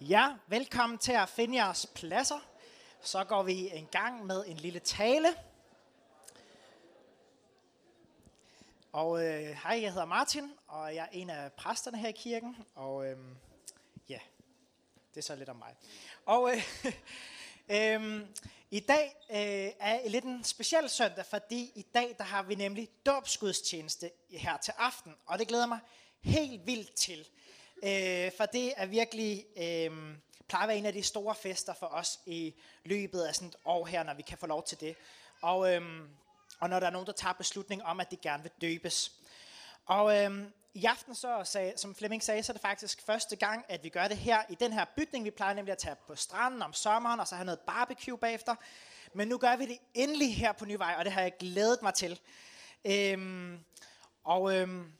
Ja, velkommen til at finde jeres pladser. Så går vi en gang med en lille tale. Og øh, hej, jeg hedder Martin, og jeg er en af præsterne her i kirken. Og øh, ja, det er så lidt om mig. Og øh, øh, i dag øh, er lidt en speciel søndag, fordi i dag der har vi nemlig dåbsgudstjeneste her til aften. Og det glæder mig helt vildt til. Øh, for det er virkelig øh, plejer at være en af de store fester for os i løbet af sådan et år her, når vi kan få lov til det. Og, øh, og når der er nogen, der tager beslutning om, at de gerne vil døbes. Og øh, i aften, så, sag, som Flemming sagde, så er det faktisk første gang, at vi gør det her i den her bygning. Vi plejer nemlig at tage på stranden om sommeren, og så have noget barbecue bagefter. Men nu gør vi det endelig her på Nyvej, og det har jeg glædet mig til. Øhm, og øhm,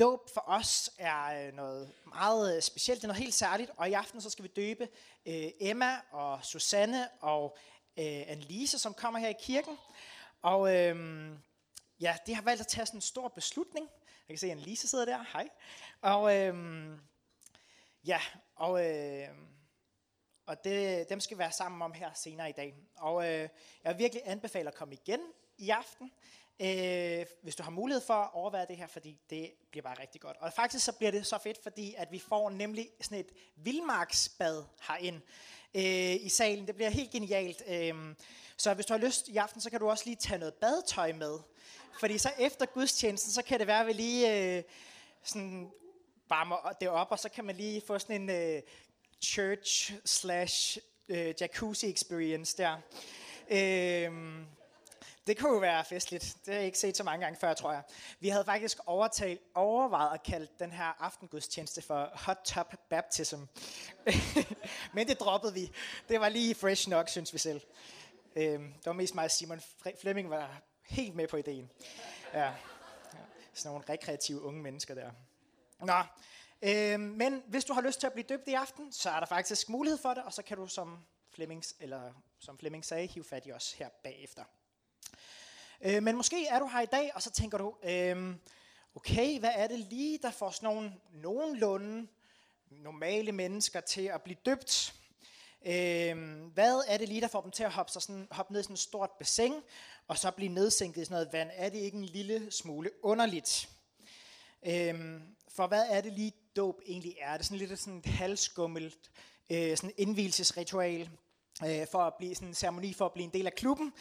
Dåb for os er øh, noget meget øh, specielt, det er noget helt særligt, og i aften så skal vi døbe øh, Emma og Susanne og øh, Annelise, som kommer her i kirken. Og øh, ja, de har valgt at tage sådan en stor beslutning. Jeg kan se, at Annelise sidder der. Hej. Og øh, ja, og, øh, og det, dem skal vi være sammen om her senere i dag. Og øh, jeg vil virkelig anbefale at komme igen i aften øh, hvis du har mulighed for at overvære det her, fordi det bliver bare rigtig godt. Og faktisk så bliver det så fedt, fordi at vi får nemlig sådan et vildmarksbad herind øh, i salen. Det bliver helt genialt. Øh, så hvis du har lyst i aften, så kan du også lige tage noget badetøj med. Fordi så efter gudstjenesten, så kan det være, at vi lige øh, sådan varmer det op, og så kan man lige få sådan en øh, church slash øh, jacuzzi experience der. Øh, det kunne jo være festligt. Det har jeg ikke set så mange gange før, tror jeg. Vi havde faktisk overtalt, overvejet at kalde den her aftengudstjeneste for Hot Top Baptism. Men det droppede vi. Det var lige fresh nok, synes vi selv. Øhm, det var mest mig Simon Flemming var helt med på ideen. Ja. Sådan nogle rekreative unge mennesker der. Nå, øhm, men hvis du har lyst til at blive døbt i aften, så er der faktisk mulighed for det, og så kan du som Flemmings, eller som Flemming sagde, hive fat i os her bagefter. Øh, men måske er du her i dag, og så tænker du, øh, okay, hvad er det lige, der får sådan nogle nogenlunde normale mennesker til at blive døbt? Øh, hvad er det lige, der får dem til at hoppe, sig sådan, hoppe ned i sådan et stort bassin, og så blive nedsænket i sådan noget vand? Er det ikke en lille smule underligt? Øh, for hvad er det lige, dåb egentlig er? Det er sådan lidt sådan et halvskummelt øh, sådan indvielsesritual øh, for at blive sådan en ceremoni for at blive en del af klubben.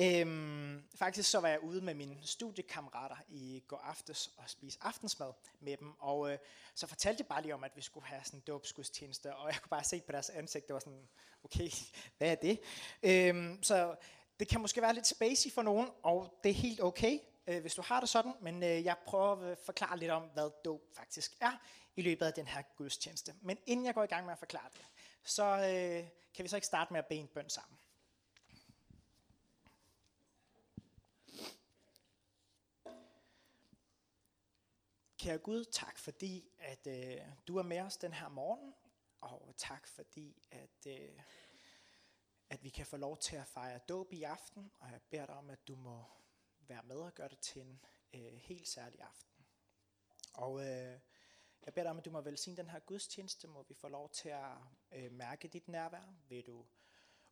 Øhm, faktisk så var jeg ude med mine studiekammerater i går aftes og spise aftensmad med dem, og øh, så fortalte de bare lige om, at vi skulle have sådan en dåbsgudstjeneste, og jeg kunne bare se på deres ansigt, det var sådan, okay, hvad er det? Øhm, så det kan måske være lidt spacey for nogen, og det er helt okay, øh, hvis du har det sådan, men øh, jeg prøver at forklare lidt om, hvad dåb faktisk er i løbet af den her gudstjeneste. Men inden jeg går i gang med at forklare det, så øh, kan vi så ikke starte med at bede en bøn sammen. Kære Gud, tak fordi, at øh, du er med os den her morgen, og tak fordi, at, øh, at vi kan få lov til at fejre dåb i aften, og jeg beder dig om, at du må være med og gøre det til en øh, helt særlig aften. Og øh, jeg beder dig om, at du må velsigne den her gudstjeneste, må vi få lov til at øh, mærke dit nærvær, vil du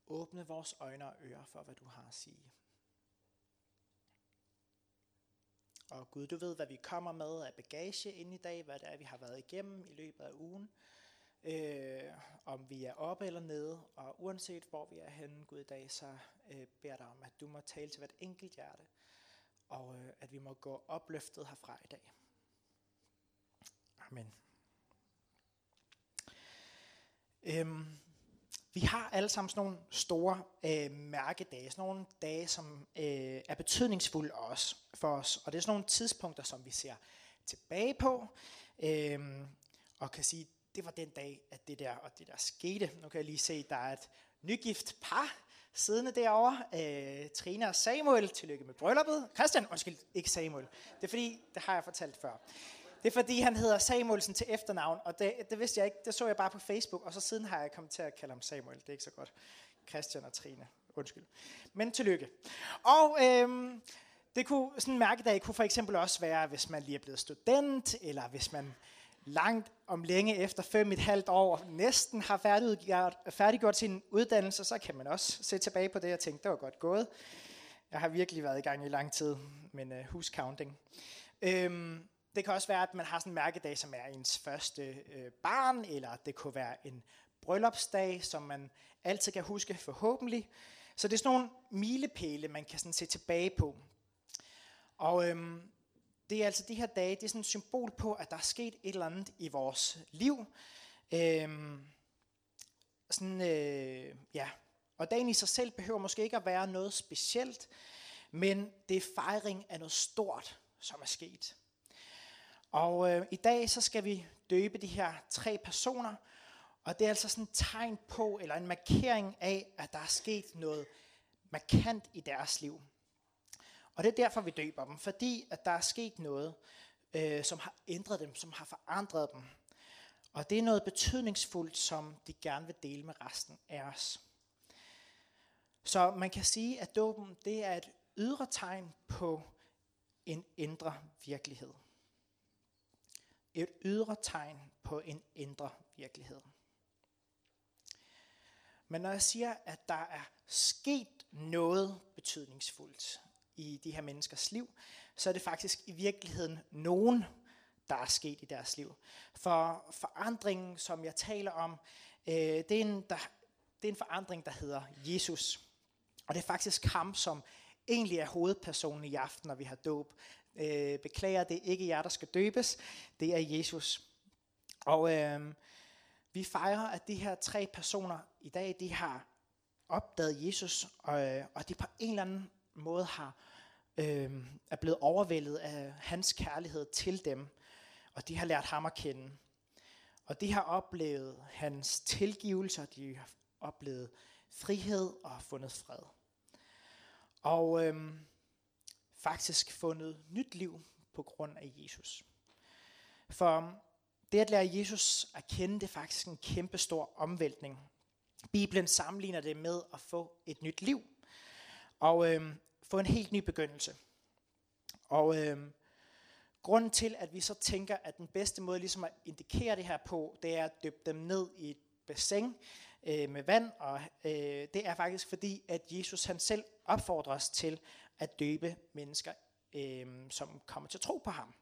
åbne vores øjne og ører for, hvad du har at sige. Og Gud, du ved, hvad vi kommer med af bagage ind i dag, hvad det er, vi har været igennem i løbet af ugen. Øh, om vi er oppe eller nede, og uanset hvor vi er henne, Gud, i dag, så øh, beder dig om, at du må tale til hvert enkelt hjerte, og øh, at vi må gå opløftet herfra i dag. Amen. Øhm, vi har alle sammen sådan nogle store øh, mærkedage, sådan nogle dage, som øh, er betydningsfulde også for os. Og det er sådan nogle tidspunkter, som vi ser tilbage på, øh, og kan sige, det var den dag, at det der og det der skete. Nu kan jeg lige se, at der er et nygift par siddende derovre. Øh, Trina og Samuel, tillykke med brylluppet. Christian, undskyld, ikke Samuel. Det er fordi, det har jeg fortalt før. Det er fordi, han hedder Samuelsen til efternavn, og det, det vidste jeg ikke. Det så jeg bare på Facebook, og så siden har jeg kommet til at kalde ham Samuel. Det er ikke så godt. Christian og Trine. Undskyld. Men tillykke. Og øhm, det kunne, sådan en mærkedag kunne for eksempel også være, hvis man lige er blevet student, eller hvis man langt om længe efter fem et halvt år næsten har færdiggjort, færdiggjort sin uddannelse, så kan man også se tilbage på det og tænke, det var godt gået. Jeg har virkelig været i gang i lang tid, men øh, uh, who's counting? Øhm, det kan også være, at man har sådan en mærkedag, som er ens første øh, barn, eller det kunne være en bryllupsdag, som man altid kan huske forhåbentlig. Så det er sådan nogle milepæle, man kan sådan se tilbage på. Og øhm, det er altså de her dage, det er sådan et symbol på, at der er sket et eller andet i vores liv. Øhm, sådan, øh, ja. Og dagen i sig selv behøver måske ikke at være noget specielt, men det er fejring af noget stort, som er sket. Og øh, i dag så skal vi døbe de her tre personer, og det er altså sådan et tegn på, eller en markering af, at der er sket noget markant i deres liv. Og det er derfor, vi døber dem, fordi at der er sket noget, øh, som har ændret dem, som har forandret dem. Og det er noget betydningsfuldt, som de gerne vil dele med resten af os. Så man kan sige, at dåben det er et ydre tegn på en indre virkelighed. Et ydre tegn på en indre virkelighed. Men når jeg siger, at der er sket noget betydningsfuldt i de her menneskers liv, så er det faktisk i virkeligheden nogen, der er sket i deres liv. For forandringen, som jeg taler om, øh, det, er en, der, det er en forandring, der hedder Jesus. Og det er faktisk ham, som egentlig er hovedpersonen i aften, når vi har dåb. Øh, beklager, det er ikke jer, der skal døbes. Det er Jesus. Og øh, vi fejrer, at de her tre personer i dag, de har opdaget Jesus, og, øh, og de på en eller anden måde har øh, er blevet overvældet af hans kærlighed til dem, og de har lært ham at kende. Og de har oplevet hans tilgivelse, og de har oplevet frihed og fundet fred. Og øh, faktisk fundet nyt liv på grund af Jesus. For det at lære Jesus at kende, det er faktisk en kæmpe stor omvæltning. Bibelen sammenligner det med at få et nyt liv. Og øh, få en helt ny begyndelse. Og øh, grunden til, at vi så tænker, at den bedste måde ligesom at indikere det her på, det er at døbe dem ned i et bassin øh, med vand, og øh, det er faktisk fordi, at Jesus han selv opfordrer os til at døbe mennesker, øh, som kommer til at tro på ham.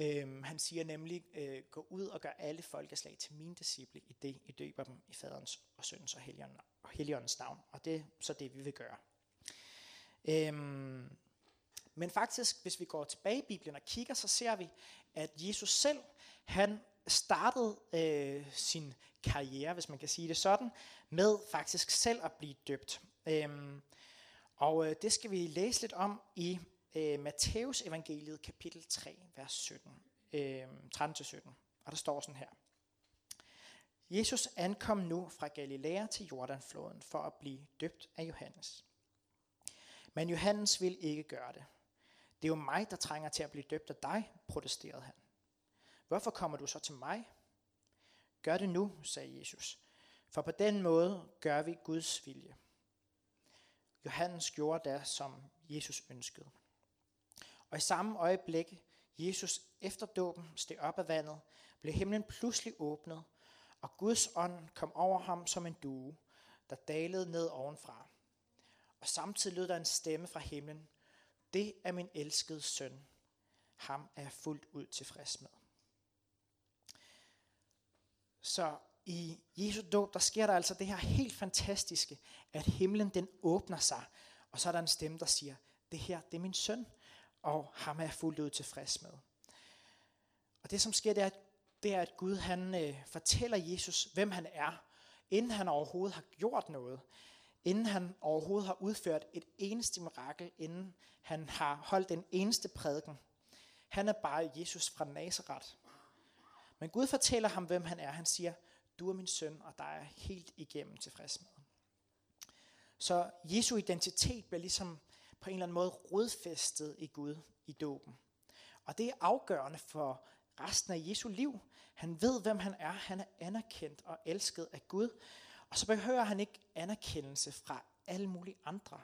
Øh, han siger nemlig, øh, gå ud og gør alle folkeslag til mine disciple, i det I døber dem i faderens og søndens og helligåndens navn. Og det er så det, vi vil gøre. Øhm, men faktisk, hvis vi går tilbage i Bibelen og kigger, så ser vi, at Jesus selv, han startede øh, sin karriere, hvis man kan sige det sådan, med faktisk selv at blive døbt. Øhm, og øh, det skal vi læse lidt om i øh, Matteus evangeliet kapitel 3, vers 17, øh, 13-17. Og der står sådan her. Jesus ankom nu fra Galilea til Jordanfloden for at blive døbt af Johannes. Men Johannes vil ikke gøre det. Det er jo mig, der trænger til at blive døbt af dig, protesterede han. Hvorfor kommer du så til mig? Gør det nu, sagde Jesus, for på den måde gør vi Guds vilje. Johannes gjorde det, som Jesus ønskede. Og i samme øjeblik, Jesus efter dåben steg op af vandet, blev himlen pludselig åbnet, og Guds ånd kom over ham som en due, der dalede ned ovenfra. Og samtidig lød der en stemme fra himlen. Det er min elskede søn. Ham er jeg fuldt ud tilfreds med. Så i Jesu dåb, der sker der altså det her helt fantastiske, at himlen den åbner sig, og så er der en stemme, der siger, det her, det er min søn, og ham er jeg fuldt ud tilfreds med. Og det som sker, det er, det er at Gud han øh, fortæller Jesus, hvem han er, inden han overhovedet har gjort noget inden han overhovedet har udført et eneste mirakel, inden han har holdt en eneste prædiken. Han er bare Jesus fra Nazareth. Men Gud fortæller ham, hvem han er. Han siger, du er min søn, og der er helt igennem tilfreds med. Så Jesu identitet bliver ligesom på en eller anden måde rodfæstet i Gud i dåben. Og det er afgørende for resten af Jesu liv. Han ved, hvem han er. Han er anerkendt og elsket af Gud. Og så behøver han ikke anerkendelse fra alle mulige andre.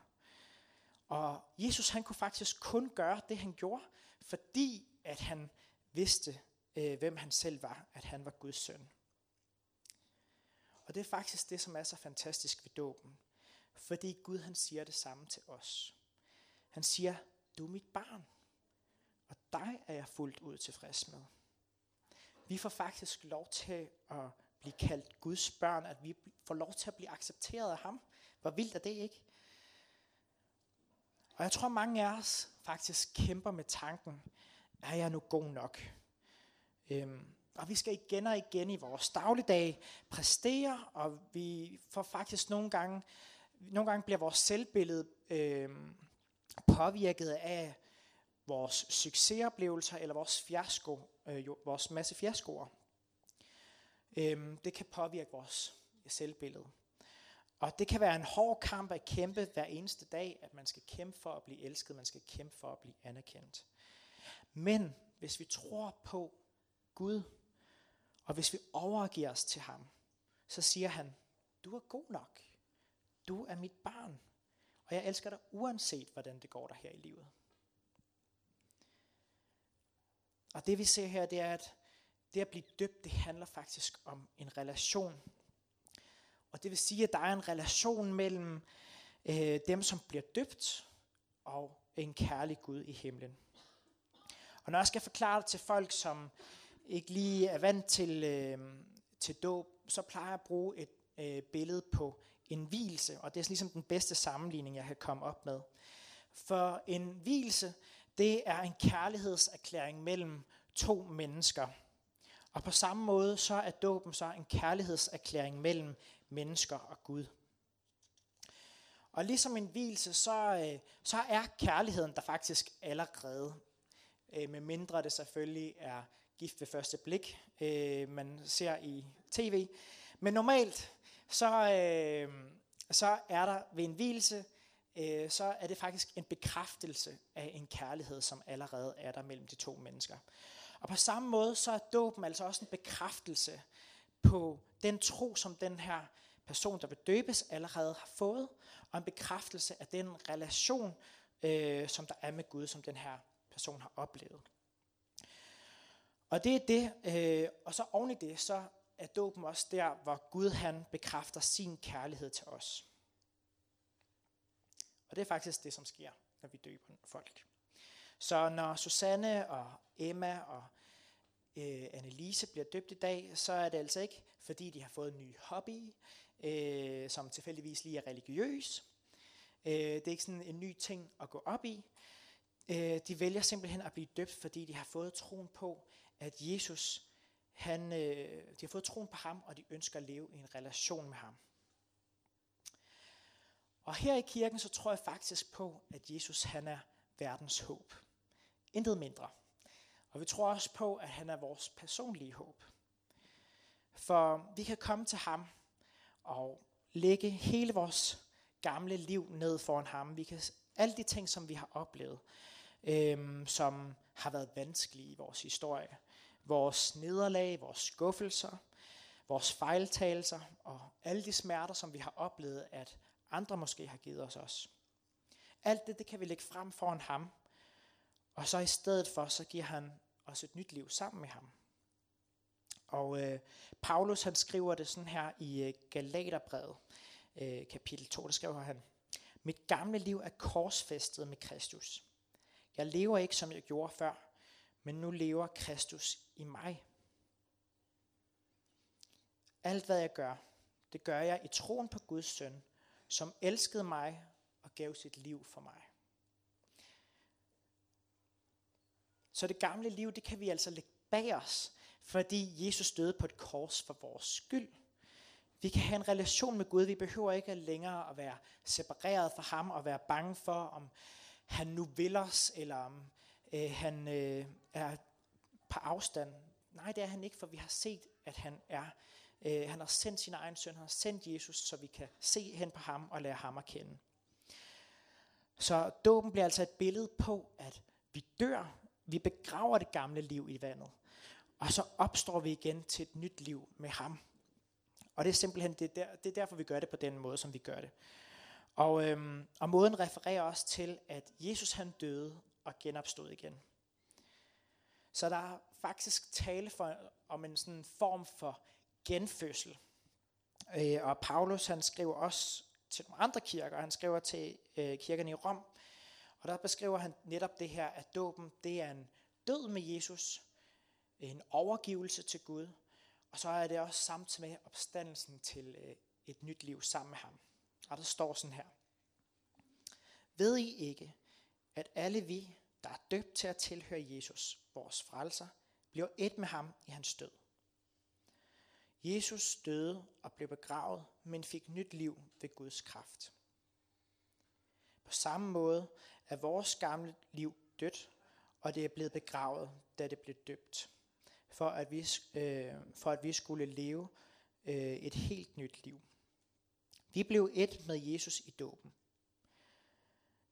Og Jesus han kunne faktisk kun gøre det, han gjorde, fordi at han vidste, øh, hvem han selv var, at han var Guds søn. Og det er faktisk det, som er så fantastisk ved dåben. Fordi Gud han siger det samme til os. Han siger, du er mit barn, og dig er jeg fuldt ud tilfreds med. Vi får faktisk lov til at blive kaldt Guds børn, at vi får lov til at blive accepteret af ham. Hvor vildt er det ikke? Og jeg tror, mange af os faktisk kæmper med tanken, er jeg nu god nok? Øhm, og vi skal igen og igen i vores dagligdag præstere, og vi får faktisk nogle gange, nogle gange bliver vores selvbillede øh, påvirket af vores succesoplevelser eller vores fiasko, øh, jo, vores masse fiaskoer. Øh, det kan påvirke vores selvbillede. Og det kan være en hård kamp at kæmpe hver eneste dag, at man skal kæmpe for at blive elsket, man skal kæmpe for at blive anerkendt. Men hvis vi tror på Gud, og hvis vi overgiver os til ham, så siger han, du er god nok. Du er mit barn. Og jeg elsker dig uanset, hvordan det går der her i livet. Og det vi ser her, det er, at det at blive døbt, det handler faktisk om en relation. Og det vil sige, at der er en relation mellem øh, dem, som bliver døbt, og en kærlig Gud i himlen. Og når jeg skal forklare det til folk, som ikke lige er vant til, øh, til dåb, så plejer jeg at bruge et øh, billede på en hvilse, og det er ligesom den bedste sammenligning, jeg kan komme op med. For en hvilse, det er en kærlighedserklæring mellem to mennesker. Og på samme måde så er dåben så en kærlighedserklæring mellem mennesker og Gud. Og ligesom en hvilse, så, øh, så er kærligheden der faktisk allerede. Øh, med mindre det selvfølgelig er gift ved første blik, øh, man ser i tv. Men normalt, så, øh, så er der ved en hvilse, øh, så er det faktisk en bekræftelse af en kærlighed, som allerede er der mellem de to mennesker. Og på samme måde, så er dåben altså også en bekræftelse på den tro, som den her person, der vil døbes, allerede har fået, og en bekræftelse af den relation, øh, som der er med Gud, som den her person har oplevet. Og det er det, øh, og så oven i det, så er dåben også der, hvor Gud han bekræfter sin kærlighed til os. Og det er faktisk det, som sker, når vi døber folk. Så når Susanne og Emma og øh, Annelise bliver døbt i dag, så er det altså ikke, fordi de har fået en ny hobby, øh, som tilfældigvis lige er religiøs. Øh, det er ikke sådan en ny ting at gå op i. Øh, de vælger simpelthen at blive døbt, fordi de har fået troen på, at Jesus, han, øh, de har fået troen på ham, og de ønsker at leve i en relation med ham. Og her i kirken, så tror jeg faktisk på, at Jesus han er verdens håb. Intet mindre. Og vi tror også på, at han er vores personlige håb. For vi kan komme til ham og lægge hele vores gamle liv ned foran ham. Vi kan alle de ting, som vi har oplevet, øhm, som har været vanskelige i vores historie. Vores nederlag, vores skuffelser, vores fejltagelser og alle de smerter, som vi har oplevet, at andre måske har givet os os. Alt det, det kan vi lægge frem foran ham. Og så i stedet for, så giver han os et nyt liv sammen med ham. Og øh, Paulus han skriver det sådan her i øh, Galaterbrevet, øh, kapitel 2, der skriver han, Mit gamle liv er korsfæstet med Kristus. Jeg lever ikke, som jeg gjorde før, men nu lever Kristus i mig. Alt hvad jeg gør, det gør jeg i troen på Guds søn, som elskede mig og gav sit liv for mig. Så det gamle liv, det kan vi altså lægge bag os, fordi Jesus døde på et kors for vores skyld. Vi kan have en relation med Gud. Vi behøver ikke længere at være separeret fra ham og være bange for, om han nu vil os, eller om øh, han øh, er på afstand. Nej, det er han ikke, for vi har set, at han er. Øh, han har sendt sin egen søn, han har sendt Jesus, så vi kan se hen på ham og lære ham at kende. Så dåben bliver altså et billede på, at vi dør, vi begraver det gamle liv i vandet, og så opstår vi igen til et nyt liv med ham. Og det er simpelthen det er der, det er derfor, vi gør det på den måde, som vi gør det. Og, øhm, og måden refererer også til, at Jesus han døde og genopstod igen. Så der er faktisk tale for, om en sådan form for genfødsel. Øh, og Paulus han skriver også til nogle andre kirker. Han skriver til øh, kirken i Rom. Og der beskriver han netop det her, at dåben det er en død med Jesus, en overgivelse til Gud, og så er det også samtidig med opstandelsen til øh, et nyt liv sammen med ham. Og der står sådan her. Ved I ikke, at alle vi, der er døbt til at tilhøre Jesus, vores frelser, bliver et med ham i hans død. Jesus døde og blev begravet, men fik nyt liv ved Guds kraft. På samme måde er vores gamle liv dødt, og det er blevet begravet, da det blev døbt, for at vi, øh, for at vi skulle leve øh, et helt nyt liv. Vi blev et med Jesus i dåben.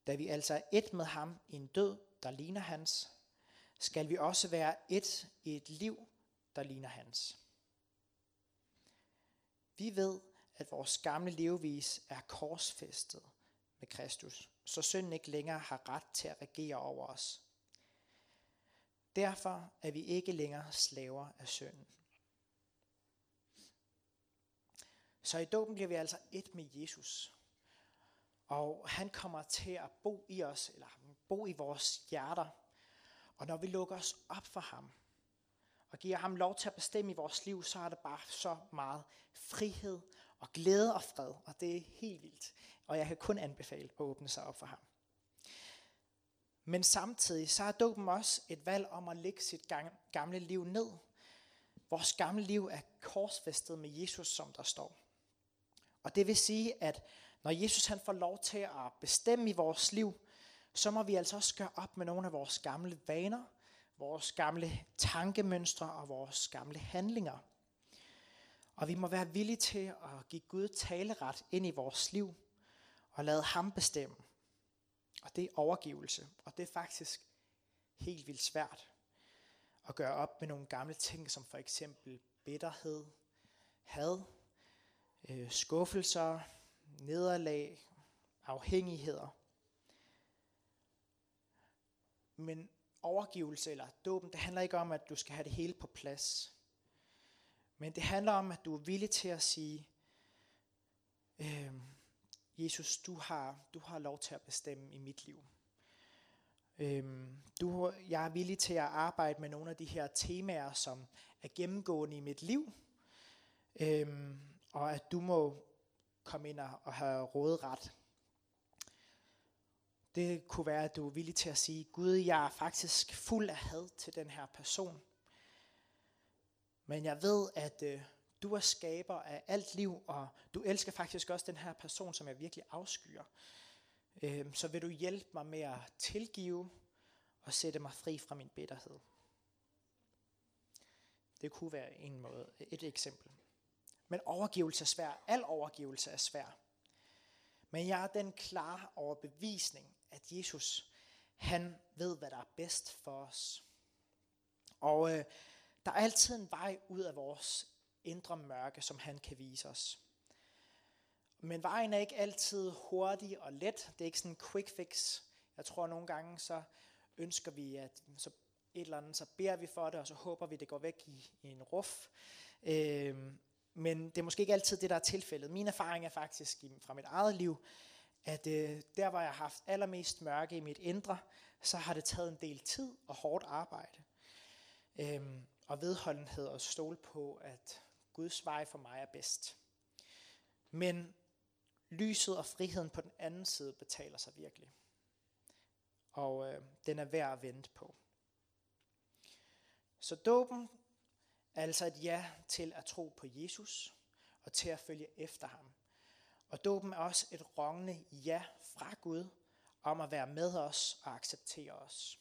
Da vi altså er et med ham i en død, der ligner hans, skal vi også være et i et liv, der ligner hans. Vi ved, at vores gamle levevis er korsfæstet med Kristus, så synden ikke længere har ret til at regere over os. Derfor er vi ikke længere slaver af synden. Så i dåben bliver vi altså et med Jesus. Og han kommer til at bo i os, eller bo i vores hjerter. Og når vi lukker os op for ham, og giver ham lov til at bestemme i vores liv, så er det bare så meget frihed og glæde og fred. Og det er helt vildt. Og jeg kan kun anbefale at åbne sig op for ham. Men samtidig så er dåben også et valg om at lægge sit gamle liv ned. Vores gamle liv er korsfæstet med Jesus, som der står. Og det vil sige, at når Jesus han får lov til at bestemme i vores liv, så må vi altså også gøre op med nogle af vores gamle vaner, vores gamle tankemønstre og vores gamle handlinger. Og vi må være villige til at give Gud taleret ind i vores liv og lade ham bestemme. Og det er overgivelse, og det er faktisk helt vildt svært at gøre op med nogle gamle ting, som for eksempel bitterhed, had, øh, skuffelser, nederlag, afhængigheder. Men overgivelse eller dåben, det handler ikke om, at du skal have det hele på plads. Men det handler om, at du er villig til at sige, øh, Jesus, du har, du har lov til at bestemme i mit liv. Øhm, du, jeg er villig til at arbejde med nogle af de her temaer, som er gennemgående i mit liv. Øhm, og at du må komme ind og have råderet. Det kunne være, at du er villig til at sige, Gud, jeg er faktisk fuld af had til den her person. Men jeg ved, at øh, du er skaber af alt liv, og du elsker faktisk også den her person, som jeg virkelig afskyer. Øh, så vil du hjælpe mig med at tilgive og sætte mig fri fra min bitterhed. Det kunne være en måde, et eksempel. Men overgivelse er svær. Al overgivelse er svær. Men jeg er den klare overbevisning, at Jesus, han ved, hvad der er bedst for os. Og øh, der er altid en vej ud af vores indre mørke, som han kan vise os. Men vejen er ikke altid hurtig og let. Det er ikke sådan en quick fix. Jeg tror nogle gange, så ønsker vi, at så et eller andet, så beder vi for det, og så håber vi, det går væk i, i en ruf. Øh, men det er måske ikke altid det, der er tilfældet. Min erfaring er faktisk fra mit eget liv, at øh, der, hvor jeg har haft allermest mørke i mit indre, så har det taget en del tid og hårdt arbejde. Øhm, og vedholdenhed og stole på, at Guds vej for mig er bedst. Men lyset og friheden på den anden side betaler sig virkelig. Og øh, den er værd at vente på. Så dåben Altså et ja til at tro på Jesus og til at følge efter ham. Og dåben er også et rungende ja fra Gud om at være med os og acceptere os.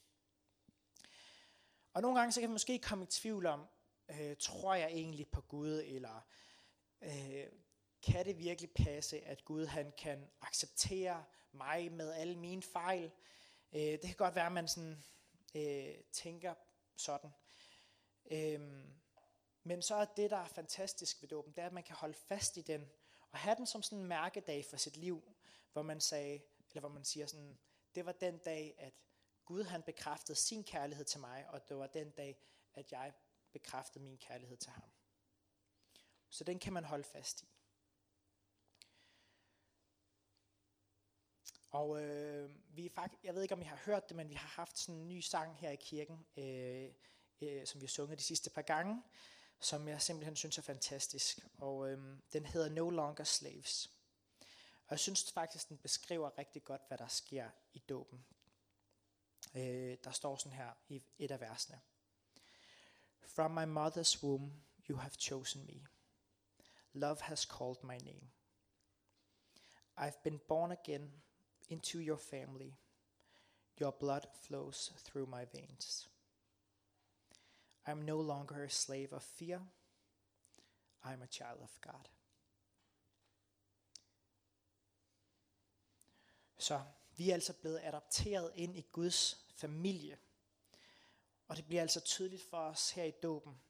Og nogle gange så kan man måske komme i tvivl om, øh, tror jeg egentlig på Gud, eller øh, kan det virkelig passe, at Gud han kan acceptere mig med alle mine fejl? Øh, det kan godt være, at man sådan, øh, tænker sådan. Øh, men så er det, der er fantastisk ved dåben, det er, at man kan holde fast i den, og have den som sådan en mærkedag for sit liv, hvor man sagde, eller hvor man siger sådan, det var den dag, at Gud han bekræftede sin kærlighed til mig, og det var den dag, at jeg bekræftede min kærlighed til ham. Så den kan man holde fast i. Og øh, vi er faktisk, jeg ved ikke, om I har hørt det, men vi har haft sådan en ny sang her i kirken, øh, øh, som vi har sunget de sidste par gange, som jeg simpelthen synes er fantastisk. Og øhm, den hedder No Longer Slaves. Og jeg synes faktisk, den beskriver rigtig godt, hvad der sker i dåben. Øh, der står sådan her i et af versene. From my mother's womb you have chosen me. Love has called my name. I've been born again into your family. Your blood flows through my veins. I'm no longer a slave of fear. I'm a child of God. Så vi er altså blevet adopteret ind i Guds familie. Og det bliver altså tydeligt for os her i dåben.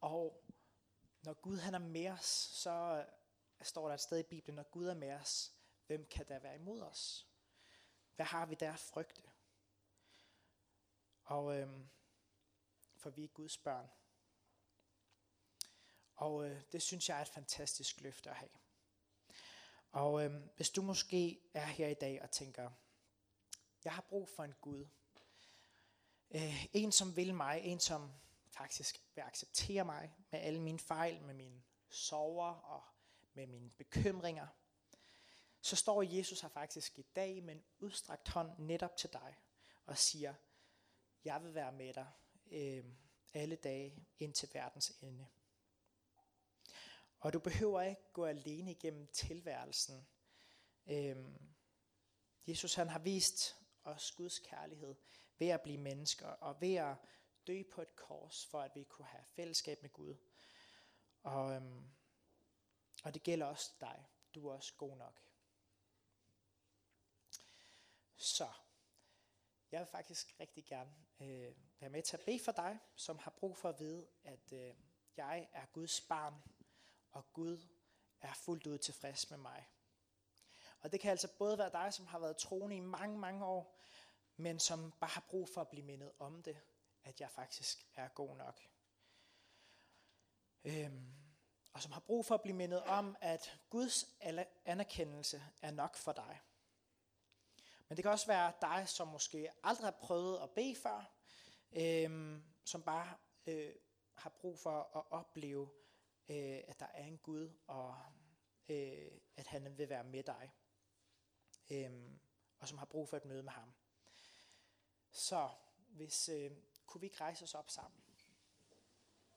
Og når Gud han er med os, så står der et sted i Bibelen, når Gud er med os, hvem kan der være imod os? Hvad har vi der at frygte? Og øhm, for vi er Guds børn. Og øh, det synes jeg er et fantastisk løfte at have. Og øh, hvis du måske er her i dag og tænker, jeg har brug for en Gud. Øh, en som vil mig, en som faktisk vil acceptere mig med alle mine fejl, med mine sorger og med mine bekymringer. Så står Jesus her faktisk i dag med en udstrakt hånd netop til dig og siger, jeg vil være med dig øh, alle dage ind til verdens ende. Og du behøver ikke gå alene igennem tilværelsen. Øh, Jesus han har vist os Guds kærlighed ved at blive mennesker og ved at dø på et kors, for at vi kunne have fællesskab med Gud. Og, øhm, og det gælder også dig. Du er også god nok. Så, jeg vil faktisk rigtig gerne øh, være med til at bede for dig, som har brug for at vide, at øh, jeg er Guds barn, og Gud er fuldt ud tilfreds med mig. Og det kan altså både være dig, som har været troende i mange, mange år, men som bare har brug for at blive mindet om det, at jeg faktisk er god nok. Øhm, og som har brug for at blive mindet om, at Guds anerkendelse er nok for dig. Men det kan også være dig, som måske aldrig har prøvet at bede før, øh, som bare øh, har brug for at opleve, øh, at der er en Gud, og øh, at han vil være med dig. Øh, og som har brug for et møde med ham. Så hvis, øh, kunne vi ikke rejse os op sammen?